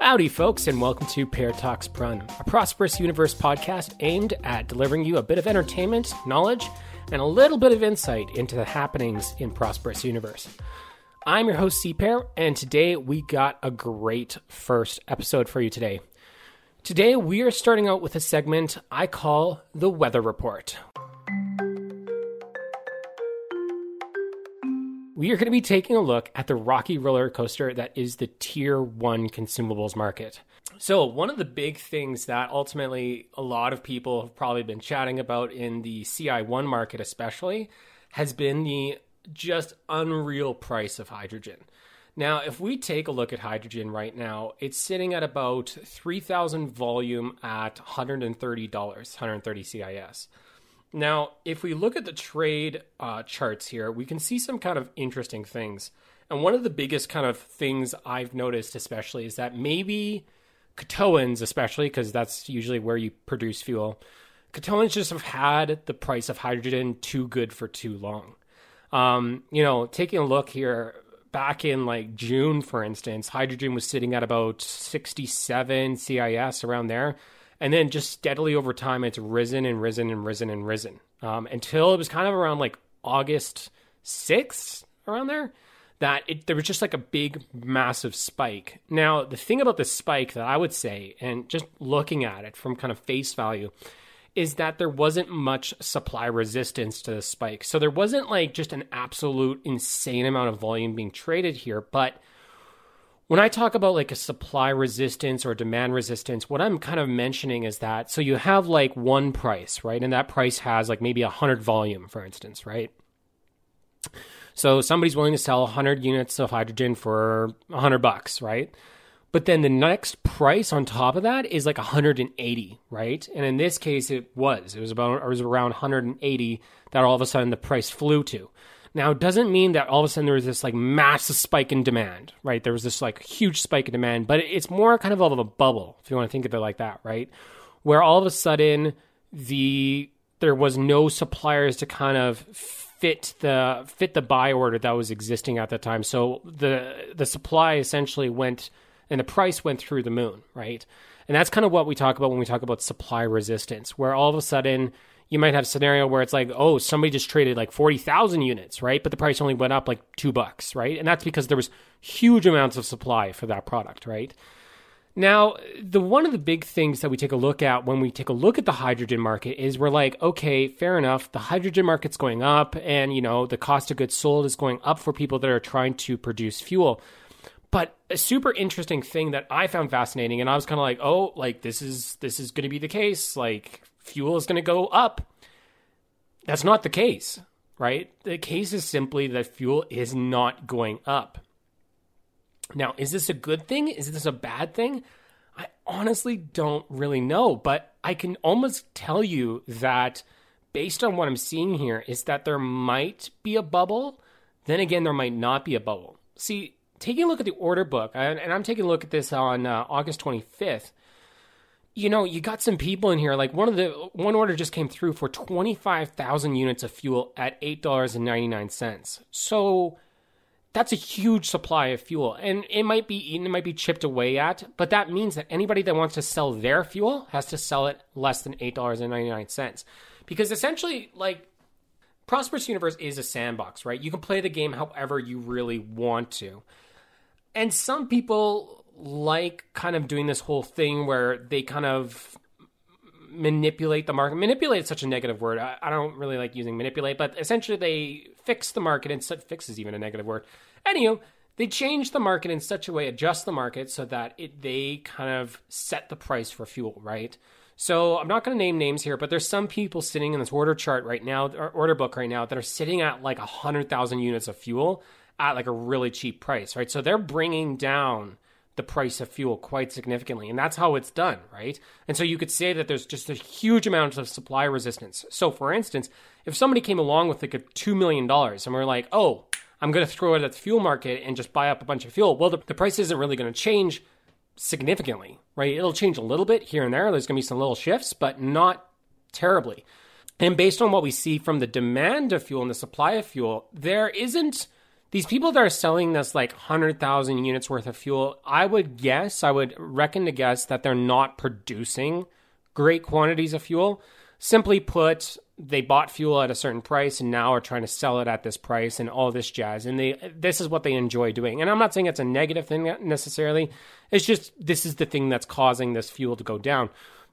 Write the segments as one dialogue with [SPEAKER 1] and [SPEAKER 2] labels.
[SPEAKER 1] Howdy, folks, and welcome to Pear Talks Prun, a prosperous universe podcast aimed at delivering you a bit of entertainment, knowledge, and a little bit of insight into the happenings in prosperous universe. I'm your host, CPair, and today we got a great first episode for you today. Today we are starting out with a segment I call the Weather Report. We are going to be taking a look at the rocky roller coaster that is the tier one consumables market. So, one of the big things that ultimately a lot of people have probably been chatting about in the CI1 market, especially, has been the just unreal price of hydrogen. Now, if we take a look at hydrogen right now, it's sitting at about 3,000 volume at $130, 130 CIS. Now, if we look at the trade uh, charts here, we can see some kind of interesting things. And one of the biggest kind of things I've noticed, especially, is that maybe Katoans, especially because that's usually where you produce fuel, Katoans just have had the price of hydrogen too good for too long. Um, you know, taking a look here, back in like June, for instance, hydrogen was sitting at about 67 CIS around there. And then just steadily over time, it's risen and risen and risen and risen um, until it was kind of around like August 6th, around there, that it, there was just like a big, massive spike. Now, the thing about the spike that I would say, and just looking at it from kind of face value, is that there wasn't much supply resistance to the spike. So there wasn't like just an absolute insane amount of volume being traded here, but when I talk about like a supply resistance or demand resistance, what I'm kind of mentioning is that so you have like one price, right? And that price has like maybe a 100 volume, for instance, right? So somebody's willing to sell 100 units of hydrogen for 100 bucks, right? But then the next price on top of that is like 180, right? And in this case, it was. It was about it was around 180 that all of a sudden the price flew to. Now, it doesn't mean that all of a sudden there was this like massive spike in demand, right? There was this like huge spike in demand, but it's more kind of of a bubble, if you want to think of it like that, right? Where all of a sudden the there was no suppliers to kind of fit the fit the buy order that was existing at the time. So the the supply essentially went and the price went through the moon, right? And that's kind of what we talk about when we talk about supply resistance, where all of a sudden you might have a scenario where it's like, oh, somebody just traded like 40,000 units, right? But the price only went up like two bucks, right? And that's because there was huge amounts of supply for that product, right? Now, the one of the big things that we take a look at when we take a look at the hydrogen market is we're like, okay, fair enough, the hydrogen market's going up and, you know, the cost of goods sold is going up for people that are trying to produce fuel. But a super interesting thing that I found fascinating and I was kind of like, "Oh, like this is this is going to be the case. Like fuel is going to go up. That's not the case, right? The case is simply that fuel is not going up. Now, is this a good thing? Is this a bad thing? I honestly don't really know, but I can almost tell you that based on what I'm seeing here is that there might be a bubble. Then again, there might not be a bubble. See, taking a look at the order book, and I'm taking a look at this on uh, August 25th, you know, you got some people in here. Like one of the one order just came through for twenty five thousand units of fuel at eight dollars and ninety nine cents. So that's a huge supply of fuel, and it might be eaten, it might be chipped away at. But that means that anybody that wants to sell their fuel has to sell it less than eight dollars and ninety nine cents, because essentially, like Prosperous Universe is a sandbox, right? You can play the game however you really want to. And some people like kind of doing this whole thing where they kind of manipulate the market. Manipulate is such a negative word. I, I, don't really like using manipulate, but essentially they fix the market and such fix is even a negative word. Anywho, they change the market in such a way, adjust the market so that it they kind of set the price for fuel, right? So I'm not going to name names here, but there's some people sitting in this order chart right now, or order book right now, that are sitting at like a hundred thousand units of fuel at like a really cheap price, right? So they're bringing down the price of fuel quite significantly. And that's how it's done, right? And so you could say that there's just a huge amount of supply resistance. So, for instance, if somebody came along with like a $2 million and we're like, oh, I'm going to throw it at the fuel market and just buy up a bunch of fuel, well, the, the price isn't really going to change significantly, right? It'll change a little bit here and there. There's going to be some little shifts, but not terribly. And based on what we see from the demand of fuel and the supply of fuel, there isn't these people that are selling this like 100,000 units worth of fuel, I would guess, I would reckon to guess that they're not producing great quantities of fuel. Simply put, they bought fuel at a certain price and now are trying to sell it at this price and all this jazz. And they this is what they enjoy doing. And I'm not saying it's a negative thing necessarily. It's just this is the thing that's causing this fuel to go down.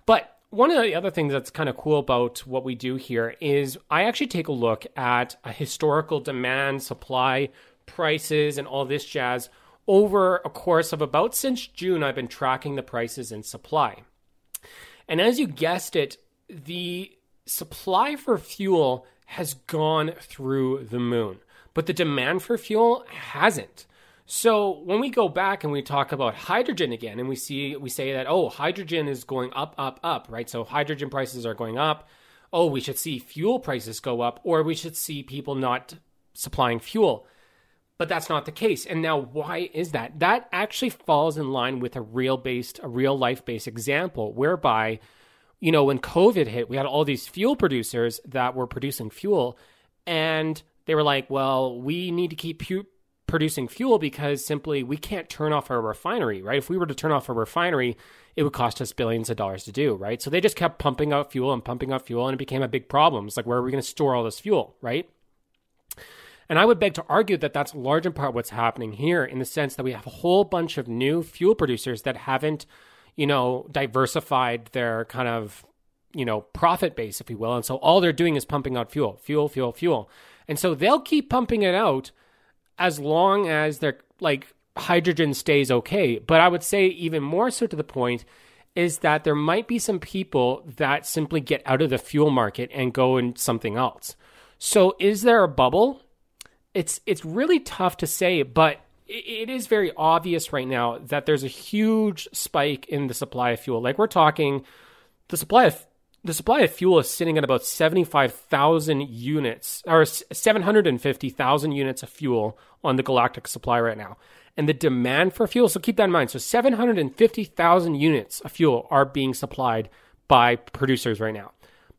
[SPEAKER 1] But one of the other things that's kind of cool about what we do here is I actually take a look at a historical demand, supply, prices, and all this jazz over a course of about since June. I've been tracking the prices and supply. And as you guessed it, the supply for fuel has gone through the moon, but the demand for fuel hasn't. So when we go back and we talk about hydrogen again, and we see we say that oh, hydrogen is going up, up, up, right? So hydrogen prices are going up. Oh, we should see fuel prices go up, or we should see people not supplying fuel. But that's not the case. And now, why is that? That actually falls in line with a real based, a real life based example whereby, you know, when COVID hit, we had all these fuel producers that were producing fuel, and they were like, well, we need to keep pu- producing fuel because simply we can't turn off our refinery, right? If we were to turn off a refinery, it would cost us billions of dollars to do, right? So they just kept pumping out fuel and pumping out fuel, and it became a big problem. It's like, where are we going to store all this fuel, right? And I would beg to argue that that's large in part what's happening here in the sense that we have a whole bunch of new fuel producers that haven't, you know, diversified their kind of, you know, profit base, if you will. And so all they're doing is pumping out fuel, fuel, fuel, fuel. And so they'll keep pumping it out as long as their like hydrogen stays okay. But I would say even more so to the point is that there might be some people that simply get out of the fuel market and go in something else. So is there a bubble? it's it's really tough to say, but it is very obvious right now that there's a huge spike in the supply of fuel. Like we're talking, the supply of the supply of fuel is sitting at about 75,000 units or 750,000 units of fuel on the galactic supply right now. And the demand for fuel, so keep that in mind. So 750,000 units of fuel are being supplied by producers right now.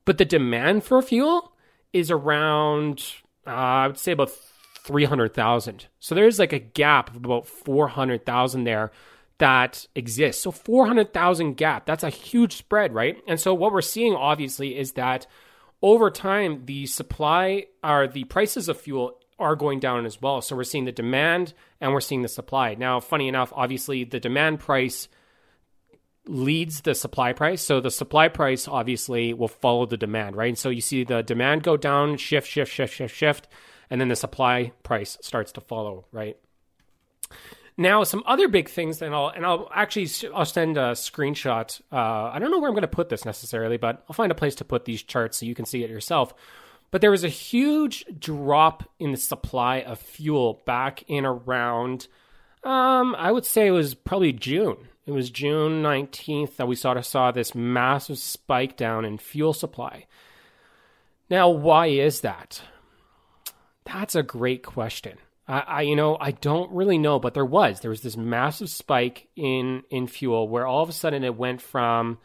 [SPEAKER 1] But the demand for fuel is around, uh, I would say about 300,000. So there's like a gap of about 400,000 there that exists. So 400,000 gap, that's a huge spread, right? And so what we're seeing obviously is that over time the supply or the prices of fuel are going down as well. So we're seeing the demand and we're seeing the supply. Now, funny enough, obviously the demand price leads the supply price. So the supply price obviously will follow the demand, right? And so you see the demand go down, shift, shift, shift, shift, shift and then the supply price starts to follow, right? Now, some other big things, and I'll and I'll actually I'll send a screenshot. Uh, I don't know where I'm going to put this necessarily, but I'll find a place to put these charts so you can see it yourself. But there was a huge drop in the supply of fuel back in around, um, I would say it was probably June. It was June 19th that we sort of saw this massive spike down in fuel supply. Now, why is that? That's a great question. I, I, you know I don't really know, but there was there was this massive spike in in fuel where all of a sudden it went from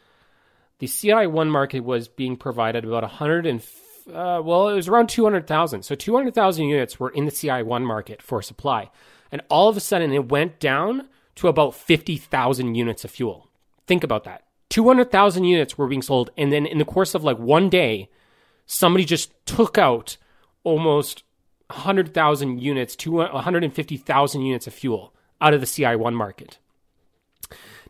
[SPEAKER 1] the CI one market was being provided about 100 and uh, well it was around 200,000. So 200,000 units were in the CI one market for supply, and all of a sudden it went down to about 50,000 units of fuel. Think about that. 200,000 units were being sold, and then in the course of like one day, somebody just took out almost 100,000 units to 150,000 units of fuel out of the CI1 market.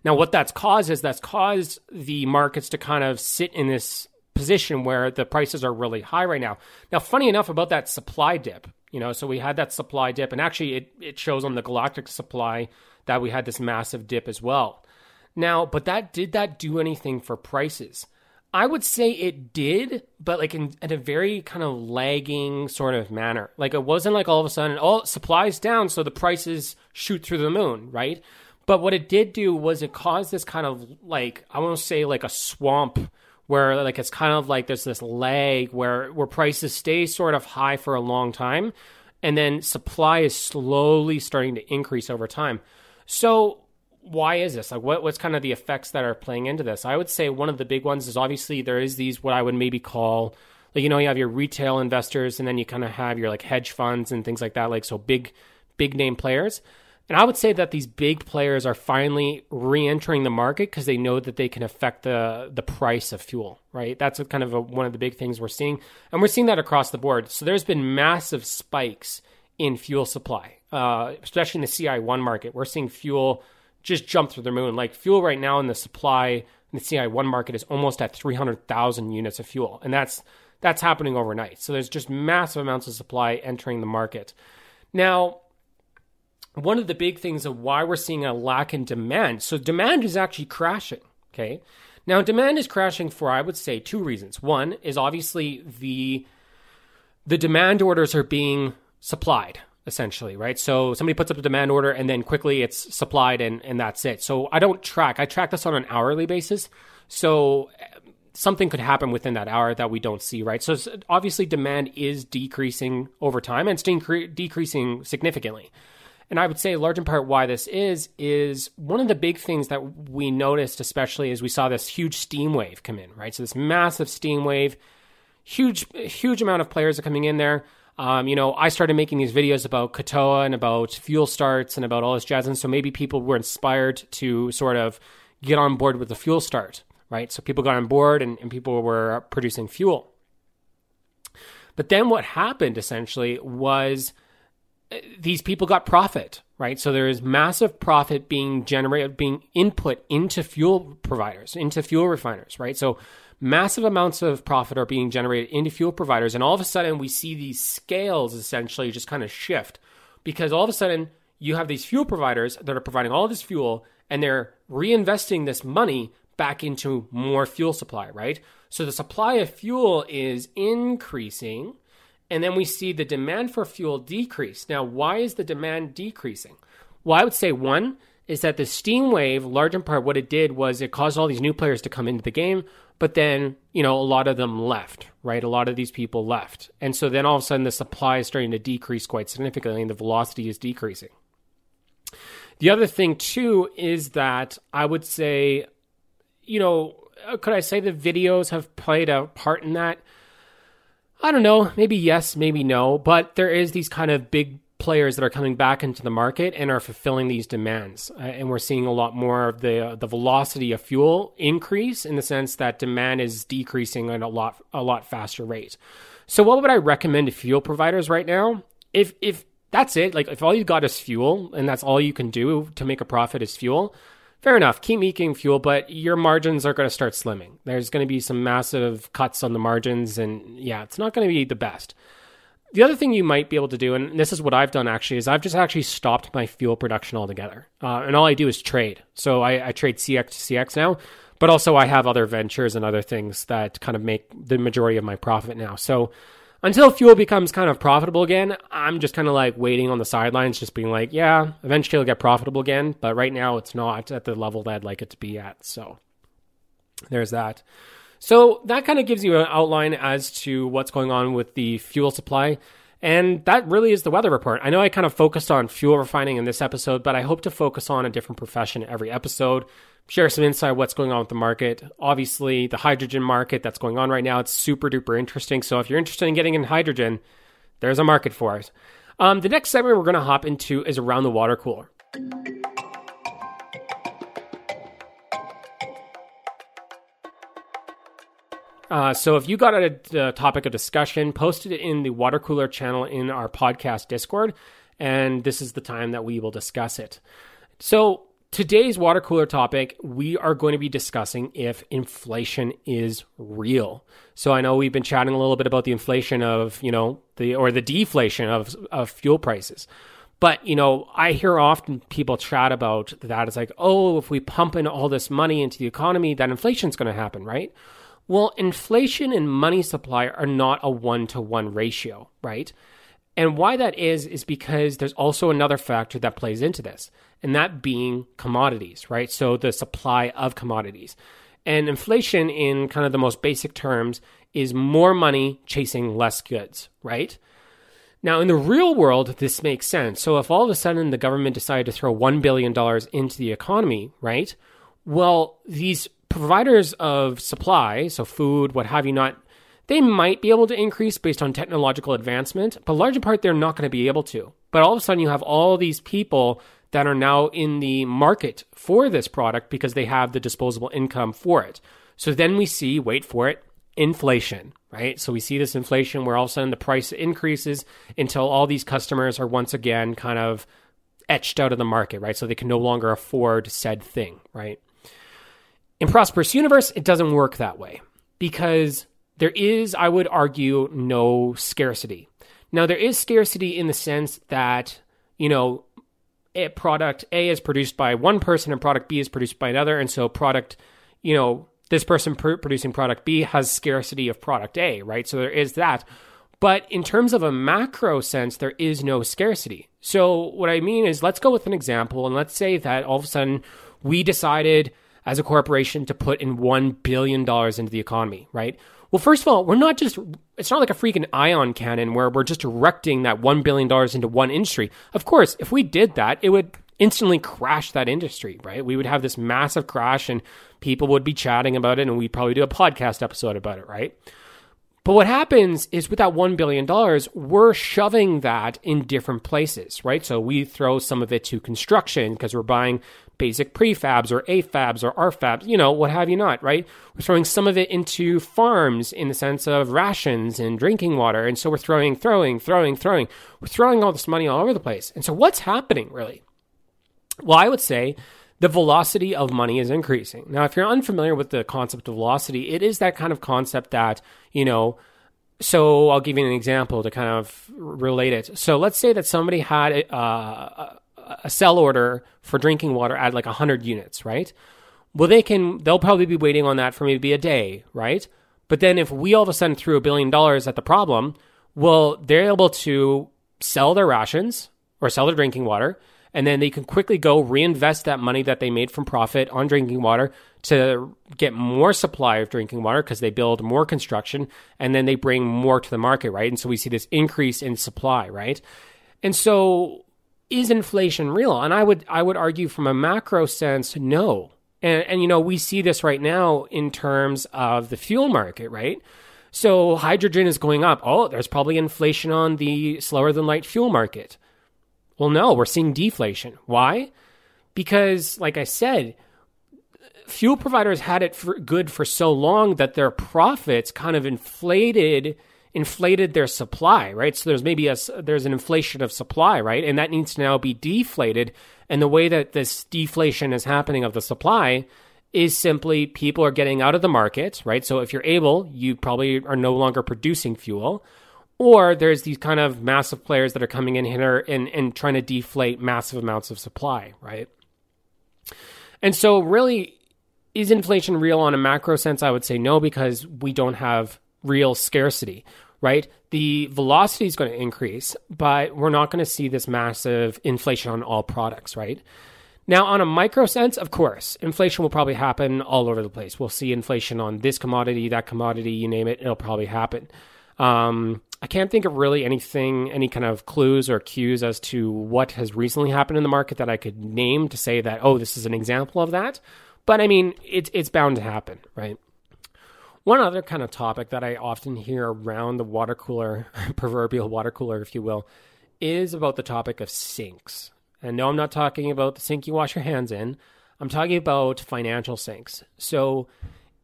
[SPEAKER 1] Now, what that's caused is that's caused the markets to kind of sit in this position where the prices are really high right now. Now, funny enough about that supply dip, you know, so we had that supply dip, and actually it, it shows on the galactic supply that we had this massive dip as well. Now, but that did that do anything for prices? I would say it did, but like in, in, a very kind of lagging sort of manner. Like it wasn't like all of a sudden, oh, supplies down, so the prices shoot through the moon, right? But what it did do was it caused this kind of like I want to say like a swamp where like it's kind of like there's this lag where where prices stay sort of high for a long time, and then supply is slowly starting to increase over time. So why is this? Like, what, what's kind of the effects that are playing into this? I would say one of the big ones is obviously there is these what I would maybe call like you know you have your retail investors and then you kind of have your like hedge funds and things like that. Like so big big name players. And I would say that these big players are finally re-entering the market because they know that they can affect the the price of fuel, right? That's kind of a, one of the big things we're seeing, and we're seeing that across the board. So there's been massive spikes in fuel supply, uh, especially in the CI1 market. We're seeing fuel just jump through the moon. Like fuel right now in the supply in the CI1 market is almost at 300,000 units of fuel, and that's that's happening overnight. So there's just massive amounts of supply entering the market. Now, one of the big things of why we're seeing a lack in demand. So demand is actually crashing. Okay. Now demand is crashing for I would say two reasons. One is obviously the the demand orders are being supplied essentially, right? So somebody puts up a demand order and then quickly it's supplied and, and that's it. So I don't track. I track this on an hourly basis. So eh, something could happen within that hour that we don't see, right? So obviously demand is decreasing over time and it's decre- decreasing significantly. And I would say, large in part, why this is, is one of the big things that we noticed, especially as we saw this huge steam wave come in, right? So, this massive steam wave, huge, huge amount of players are coming in there. Um, you know, I started making these videos about Katoa and about fuel starts and about all this jazz. And so maybe people were inspired to sort of get on board with the fuel start, right? So people got on board and, and people were producing fuel. But then what happened essentially was these people got profit, right? So there is massive profit being generated, being input into fuel providers, into fuel refiners, right? So massive amounts of profit are being generated into fuel providers. And all of a sudden, we see these scales essentially just kind of shift because all of a sudden, you have these fuel providers that are providing all this fuel and they're reinvesting this money back into more fuel supply, right? So the supply of fuel is increasing and then we see the demand for fuel decrease. Now, why is the demand decreasing? Well, I would say one is that the steam wave, large in part, what it did was it caused all these new players to come into the game, but then, you know, a lot of them left, right? A lot of these people left. And so then all of a sudden the supply is starting to decrease quite significantly and the velocity is decreasing. The other thing, too, is that I would say, you know, uh, could I say the videos have played a part in that? I don't know, maybe yes, maybe no, but there is these kind of big players that are coming back into the market and are fulfilling these demands. Uh, and we're seeing a lot more of the uh, the velocity of fuel increase in the sense that demand is decreasing at a lot a lot faster rate. So what would I recommend to fuel providers right now? If if that's it, like if all you've got is fuel and that's all you can do to make a profit is fuel, fair enough, keep making fuel, but your margins are going to start slimming. There's going to be some massive cuts on the margins, and yeah, it's not going to be the best. The other thing you might be able to do, and this is what I've done actually, is I've just actually stopped my fuel production altogether. Uh, and all I do is trade. So I, I trade CX to CX now, but also I have other ventures and other things that kind of make the majority of my profit now. So until fuel becomes kind of profitable again, I'm just kind of like waiting on the sidelines, just being like, yeah, eventually it'll get profitable again. But right now, it's not at the level that I'd like it to be at. So there's that. So that kind of gives you an outline as to what's going on with the fuel supply. And that really is the weather report. I know I kind of focused on fuel refining in this episode, but I hope to focus on a different profession every episode share some insight what's going on with the market. Obviously, the hydrogen market that's going on right now, it's super duper interesting. So if you're interested in getting in hydrogen, there's a market for it. Um, the next segment we're going to hop into is around the water cooler. Uh, so if you got a, a, topic of discussion, post it in the water cooler channel in our podcast Discord, and this is the time that we will discuss it. So Today's water cooler topic, we are going to be discussing if inflation is real. So I know we've been chatting a little bit about the inflation of, you know, the or the deflation of of fuel prices. But, you know, I hear often people chat about that. It's like, oh, if we pump in all this money into the economy, that inflation's going to happen, right? Well, inflation and money supply are not a one to one ratio, right? And why that is, is because there's also another factor that plays into this, and that being commodities, right? So the supply of commodities. And inflation, in kind of the most basic terms, is more money chasing less goods, right? Now, in the real world, this makes sense. So, if all of a sudden the government decided to throw $1 billion into the economy, right? Well, these providers of supply, so food, what have you not, they might be able to increase based on technological advancement, but large part they're not going to be able to, But all of a sudden, you have all these people that are now in the market for this product because they have the disposable income for it. So then we see, wait for it, inflation, right? So we see this inflation where all of a sudden the price increases until all these customers are once again kind of etched out of the market, right? So they can no longer afford said thing, right? In Prosperous Universe, it doesn't work that way because there is, I would argue, no scarcity. Now, there is scarcity in the sense that, you know, product A is produced by one person and product B is produced by another. And so, product, you know, this person pr- producing product B has scarcity of product A, right? So, there is that. But in terms of a macro sense, there is no scarcity. So, what I mean is, let's go with an example and let's say that all of a sudden we decided as a corporation to put in $1 billion into the economy, right? Well, first of all, we're not just, it's not like a freaking ion cannon where we're just directing that $1 billion into one industry. Of course, if we did that, it would instantly crash that industry, right? We would have this massive crash and people would be chatting about it and we'd probably do a podcast episode about it, right? But what happens is with that $1 billion, we're shoving that in different places, right? So we throw some of it to construction because we're buying basic prefabs or AFABs or RFABs, you know, what have you not, right? We're throwing some of it into farms in the sense of rations and drinking water. And so we're throwing, throwing, throwing, throwing. We're throwing all this money all over the place. And so what's happening really? Well, I would say the velocity of money is increasing. Now, if you're unfamiliar with the concept of velocity, it is that kind of concept that, you know, so I'll give you an example to kind of relate it. So let's say that somebody had uh, a sell order for drinking water at like 100 units, right? Well, they can, they'll probably be waiting on that for maybe a day, right? But then if we all of a sudden threw a billion dollars at the problem, well, they're able to sell their rations or sell their drinking water, and then they can quickly go reinvest that money that they made from profit on drinking water to get more supply of drinking water because they build more construction and then they bring more to the market, right? And so we see this increase in supply, right? And so is inflation real? And I would I would argue from a macro sense, no. And and you know, we see this right now in terms of the fuel market, right? So hydrogen is going up. Oh, there's probably inflation on the slower than light fuel market. Well, no, we're seeing deflation. Why? Because like I said, fuel providers had it for good for so long that their profits kind of inflated inflated their supply, right? So there's maybe a there's an inflation of supply, right? And that needs to now be deflated. And the way that this deflation is happening of the supply is simply people are getting out of the market, right? So if you're able, you probably are no longer producing fuel. Or there's these kind of massive players that are coming in here and, and trying to deflate massive amounts of supply, right? And so, really, is inflation real on a macro sense? I would say no, because we don't have real scarcity, right? The velocity is going to increase, but we're not going to see this massive inflation on all products, right? Now, on a micro sense, of course, inflation will probably happen all over the place. We'll see inflation on this commodity, that commodity, you name it, it'll probably happen. Um, I can't think of really anything, any kind of clues or cues as to what has recently happened in the market that I could name to say that, oh, this is an example of that. But I mean, it's it's bound to happen, right? One other kind of topic that I often hear around the water cooler, proverbial water cooler, if you will, is about the topic of sinks. And no, I'm not talking about the sink you wash your hands in. I'm talking about financial sinks. So,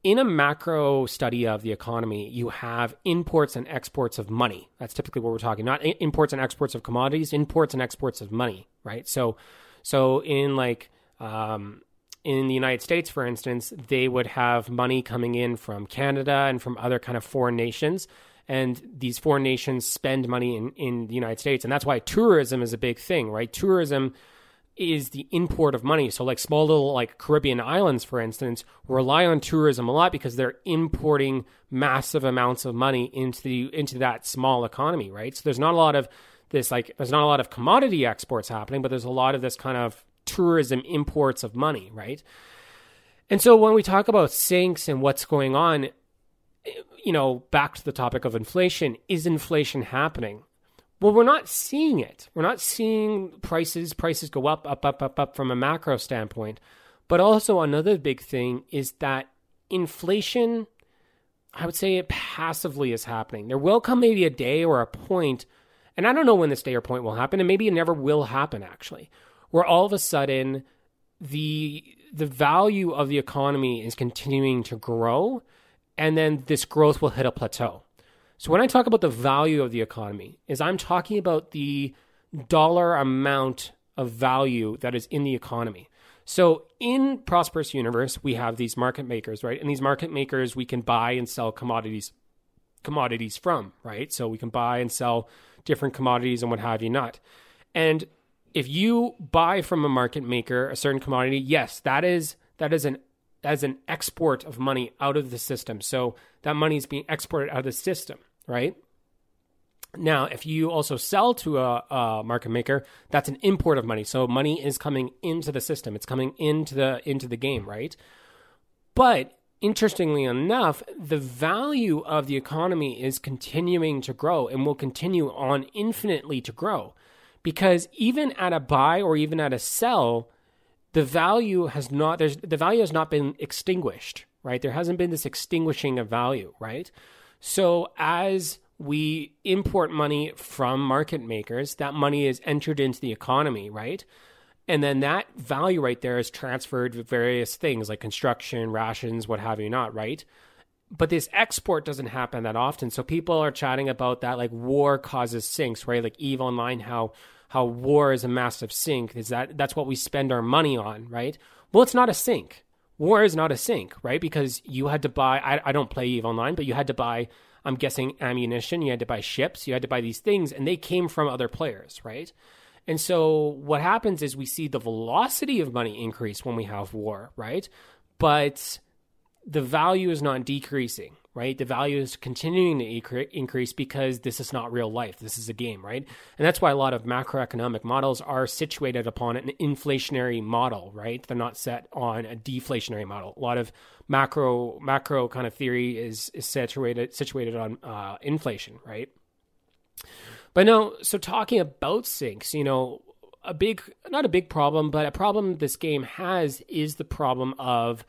[SPEAKER 1] in a macro study of the economy, you have imports and exports of money. That's typically what we're talking. Not imports and exports of commodities, imports and exports of money, right? So, so in like um, in the United States, for instance, they would have money coming in from Canada and from other kind of foreign nations. And these foreign nations spend money in, in the United States. And that's why tourism is a big thing, right? Tourism is the import of money. So like small little like Caribbean islands, for instance, rely on tourism a lot because they're importing massive amounts of money into the into that small economy, right? So there's not a lot of this like there's not a lot of commodity exports happening, but there's a lot of this kind of tourism imports of money, right? And so when we talk about sinks and what's going on, you know, back to the topic of inflation, is inflation happening? Well, we're not seeing it. We're not seeing prices prices go up, up, up, up, up from a macro standpoint. But also another big thing is that inflation, I would say it passively is happening. There will come maybe a day or a point and I don't know when this day or point will happen, and maybe it never will happen actually, where all of a sudden the the value of the economy is continuing to grow, and then this growth will hit a plateau. So when I talk about the value of the economy, is I'm talking about the dollar amount of value that is in the economy. So in Prosperous Universe, we have these market makers, right? And these market makers we can buy and sell commodities commodities from, right? So we can buy and sell different commodities and what have you not. And if you buy from a market maker a certain commodity, yes, that is that is an as an export of money out of the system. So that money is being exported out of the system, right? Now, if you also sell to a, a, market maker, that's an import of money. So money is coming into the system. It's coming into the into the game, right? But interestingly enough, the value of the economy is continuing to grow and will continue on infinitely to grow. Because even at a buy or even at a sell, the value has not there's the value has not been extinguished, right? There hasn't been this extinguishing of value, right? So as we import money from market makers. That money is entered into the economy, right? And then that value right there is transferred to various things like construction, rations, what have you not, right? But this export doesn't happen that often. So people are chatting about that like war causes sinks, right? Like Eve Online, how how war is a massive sink. Is that that's what we spend our money on, right? Well, it's not a sink. War is not a sink, right? Because you had to buy I, I don't play Eve Online, but you had to buy I'm guessing ammunition. You had to buy ships. You had to buy these things, and they came from other players, right? And so what happens is we see the velocity of money increase when we have war, right? But the value is not decreasing, right? The value is continuing to increase because this is not real life. This is a game, right? And that's why a lot of macroeconomic models are situated upon an inflationary model, right? They're not set on a deflationary model. A lot of macro macro kind of theory is is situated situated on uh, inflation, right? But no, so talking about sinks, you know, a big not a big problem, but a problem this game has is the problem of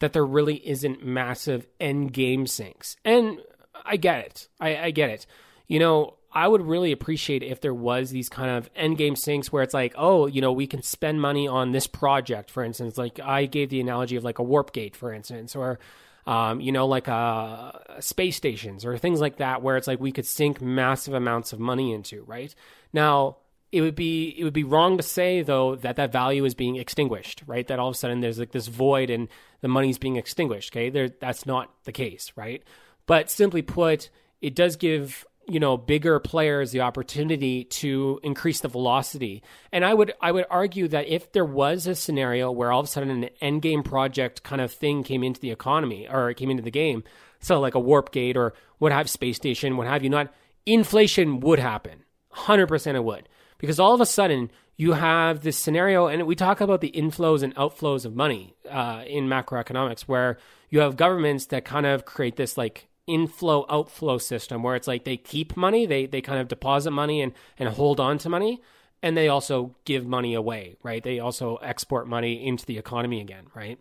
[SPEAKER 1] that there really isn't massive end game sinks. And I get it. I, I get it. You know, I would really appreciate if there was these kind of end game sinks where it's like, oh, you know, we can spend money on this project, for instance. Like I gave the analogy of like a warp gate, for instance, or um, you know, like uh, space stations or things like that, where it's like we could sink massive amounts of money into. Right now, it would be it would be wrong to say though that that value is being extinguished, right? That all of a sudden there's like this void and the money's being extinguished. Okay, there that's not the case, right? But simply put, it does give you know bigger players the opportunity to increase the velocity. And I would I would argue that if there was a scenario where all of a sudden an end game project kind of thing came into the economy or came into the game, so like a warp gate or what have space station, what have you not, inflation would happen. 100% it would because all of a sudden you have this scenario, and we talk about the inflows and outflows of money uh, in macroeconomics, where you have governments that kind of create this like inflow outflow system where it's like they keep money, they they kind of deposit money and and hold on to money, and they also give money away, right? They also export money into the economy again, right?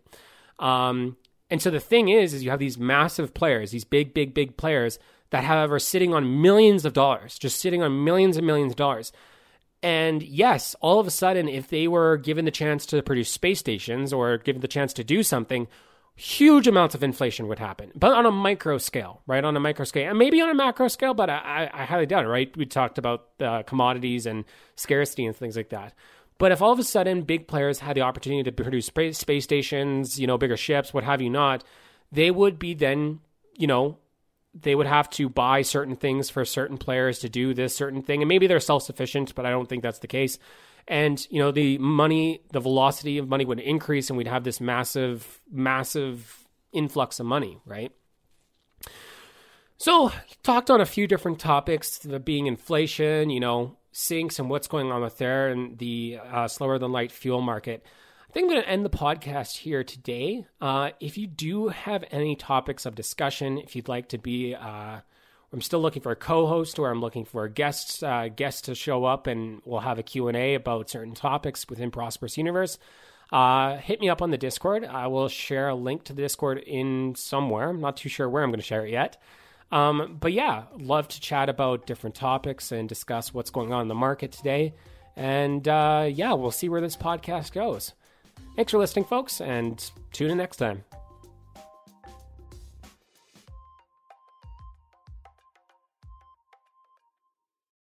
[SPEAKER 1] Um, and so the thing is, is you have these massive players, these big, big, big players that, however, sitting on millions of dollars, just sitting on millions and millions of dollars and yes, all of a sudden, if they were given the chance to produce space stations or given the chance to do something, huge amounts of inflation would happen, but on a micro scale, right? On a micro scale, and maybe on a macro scale, but I, I highly doubt it, right? We talked about uh, commodities and scarcity and things like that. But if all of a sudden big players had the opportunity to produce space, space stations, you know, bigger ships, what have you not, they would be then, you know, they would have to buy certain things for certain players to do this certain thing. And maybe they're self sufficient, but I don't think that's the case. And, you know, the money, the velocity of money would increase and we'd have this massive, massive influx of money, right? So, talked on a few different topics, being inflation, you know, sinks and what's going on with there and the uh, slower than light fuel market. I think I'm going to end the podcast here today. Uh, if you do have any topics of discussion, if you'd like to be, uh, I'm still looking for a co-host, or I'm looking for guests uh, guests to show up, and we'll have a Q and A about certain topics within Prosperous Universe. Uh, hit me up on the Discord. I will share a link to the Discord in somewhere. I'm not too sure where I'm going to share it yet. Um, but yeah, love to chat about different topics and discuss what's going on in the market today. And uh, yeah, we'll see where this podcast goes. Thanks for listening, folks, and tune in next time.